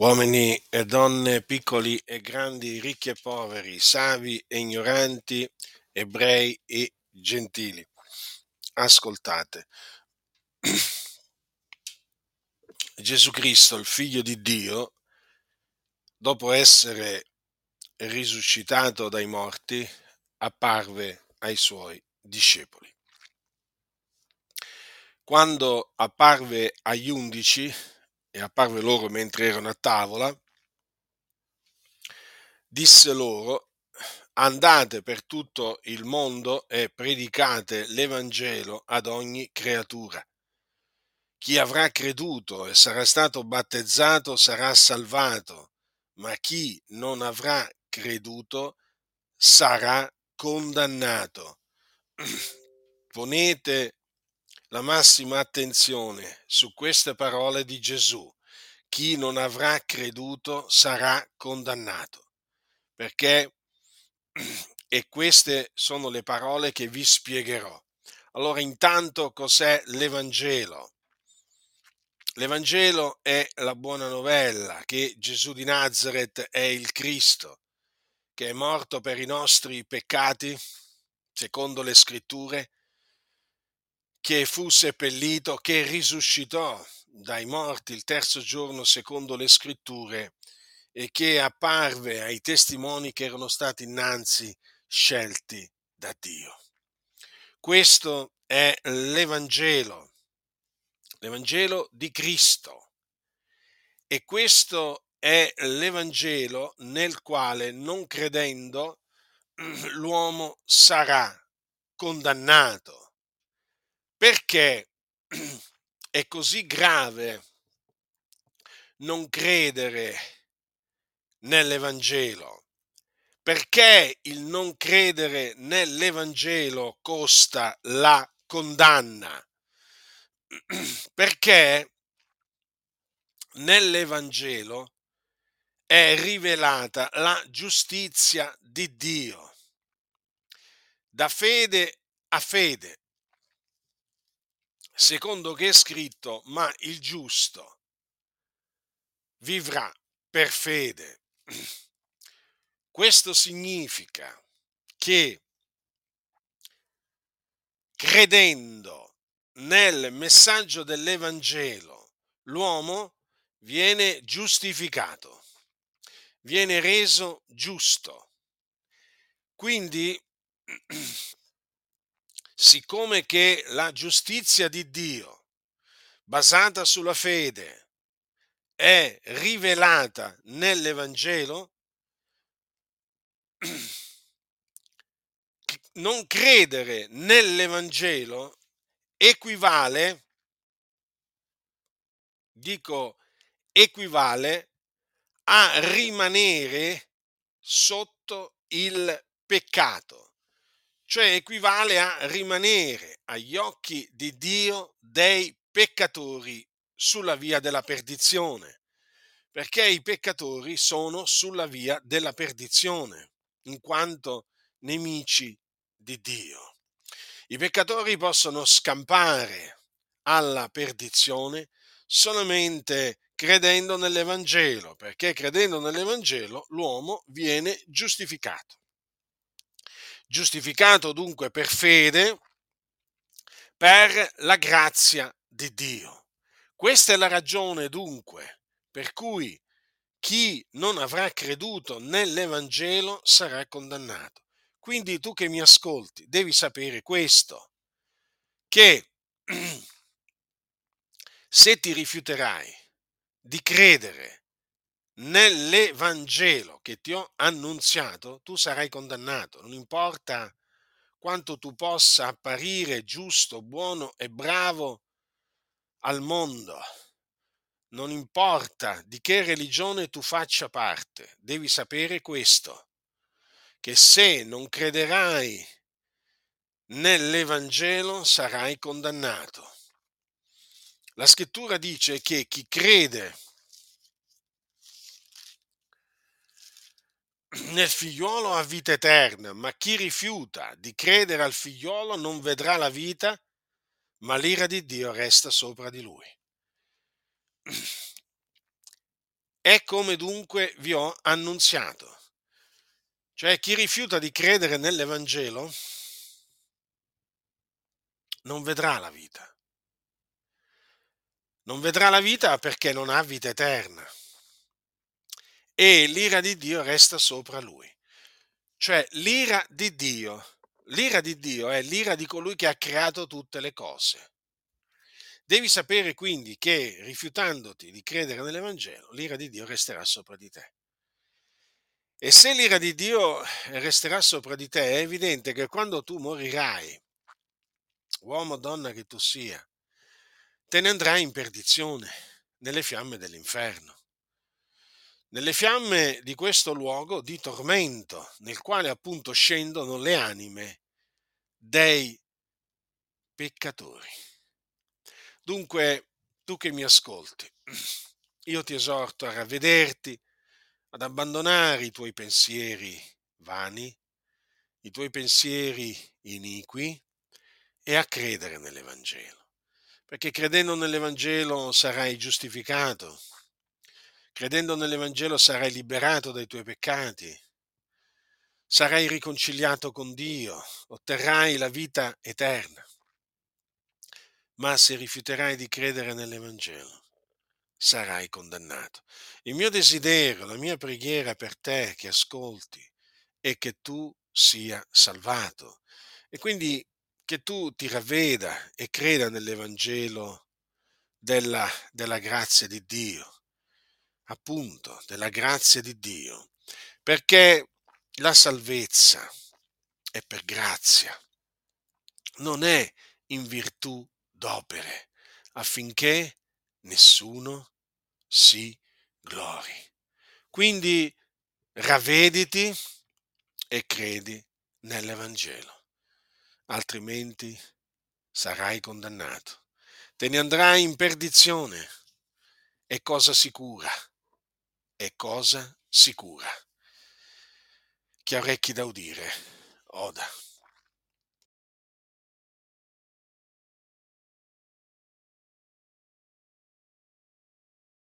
uomini e donne, piccoli e grandi, ricchi e poveri, savi e ignoranti, ebrei e gentili. Ascoltate. Gesù Cristo, il figlio di Dio, dopo essere risuscitato dai morti, apparve ai suoi discepoli. Quando apparve agli undici, e apparve loro mentre erano a tavola, disse loro, andate per tutto il mondo e predicate l'Evangelo ad ogni creatura. Chi avrà creduto e sarà stato battezzato sarà salvato, ma chi non avrà creduto sarà condannato. Ponete la massima attenzione su queste parole di Gesù. Chi non avrà creduto sarà condannato. Perché, e queste sono le parole che vi spiegherò. Allora, intanto cos'è l'Evangelo? L'Evangelo è la buona novella che Gesù di Nazareth è il Cristo, che è morto per i nostri peccati, secondo le scritture, che fu seppellito, che risuscitò dai morti il terzo giorno secondo le scritture e che apparve ai testimoni che erano stati innanzi scelti da Dio. Questo è l'Evangelo, l'Evangelo di Cristo. E questo è l'Evangelo nel quale non credendo l'uomo sarà condannato perché è così grave non credere nell'Evangelo? Perché il non credere nell'Evangelo costa la condanna? Perché nell'Evangelo è rivelata la giustizia di Dio. Da fede a fede, secondo che è scritto, ma il giusto vivrà per fede. Questo significa che credendo nel messaggio dell'Evangelo l'uomo viene giustificato, viene reso giusto. Quindi siccome che la giustizia di Dio, basata sulla fede, è rivelata nell'Evangelo, non credere nell'Evangelo equivale, dico equivale, a rimanere sotto il peccato cioè equivale a rimanere agli occhi di Dio dei peccatori sulla via della perdizione, perché i peccatori sono sulla via della perdizione, in quanto nemici di Dio. I peccatori possono scampare alla perdizione solamente credendo nell'Evangelo, perché credendo nell'Evangelo l'uomo viene giustificato giustificato dunque per fede, per la grazia di Dio. Questa è la ragione dunque per cui chi non avrà creduto nell'Evangelo sarà condannato. Quindi tu che mi ascolti devi sapere questo, che se ti rifiuterai di credere nell'Evangelo che ti ho annunziato, tu sarai condannato. Non importa quanto tu possa apparire giusto, buono e bravo al mondo. Non importa di che religione tu faccia parte, devi sapere questo, che se non crederai nell'Evangelo sarai condannato. La scrittura dice che chi crede nel figliuolo ha vita eterna, ma chi rifiuta di credere al figliuolo non vedrà la vita, ma l'ira di Dio resta sopra di lui. È come dunque vi ho annunziato. Cioè chi rifiuta di credere nell'Evangelo non vedrà la vita. Non vedrà la vita perché non ha vita eterna. E l'ira di Dio resta sopra lui. Cioè l'ira di Dio, l'ira di Dio è l'ira di colui che ha creato tutte le cose. Devi sapere quindi che rifiutandoti di credere nell'Evangelo, l'ira di Dio resterà sopra di te. E se l'ira di Dio resterà sopra di te, è evidente che quando tu morirai, uomo o donna che tu sia, te ne andrai in perdizione nelle fiamme dell'inferno, nelle fiamme di questo luogo di tormento, nel quale appunto scendono le anime dei peccatori. Dunque, tu che mi ascolti, io ti esorto a ravvederti, ad abbandonare i tuoi pensieri vani, i tuoi pensieri iniqui e a credere nell'Evangelo. Perché credendo nell'Evangelo sarai giustificato, credendo nell'Evangelo sarai liberato dai tuoi peccati, sarai riconciliato con Dio, otterrai la vita eterna. Ma se rifiuterai di credere nell'Evangelo, sarai condannato. Il mio desiderio, la mia preghiera per te che ascolti è che tu sia salvato e quindi che tu ti ravveda e creda nell'Evangelo della, della grazia di Dio, appunto, della grazia di Dio, perché la salvezza è per grazia, non è in virtù d'opere, affinché nessuno si glori. Quindi ravvediti e credi nell'Evangelo, altrimenti sarai condannato. Te ne andrai in perdizione. È cosa sicura. È cosa sicura. Chi ha orecchi da udire, oda.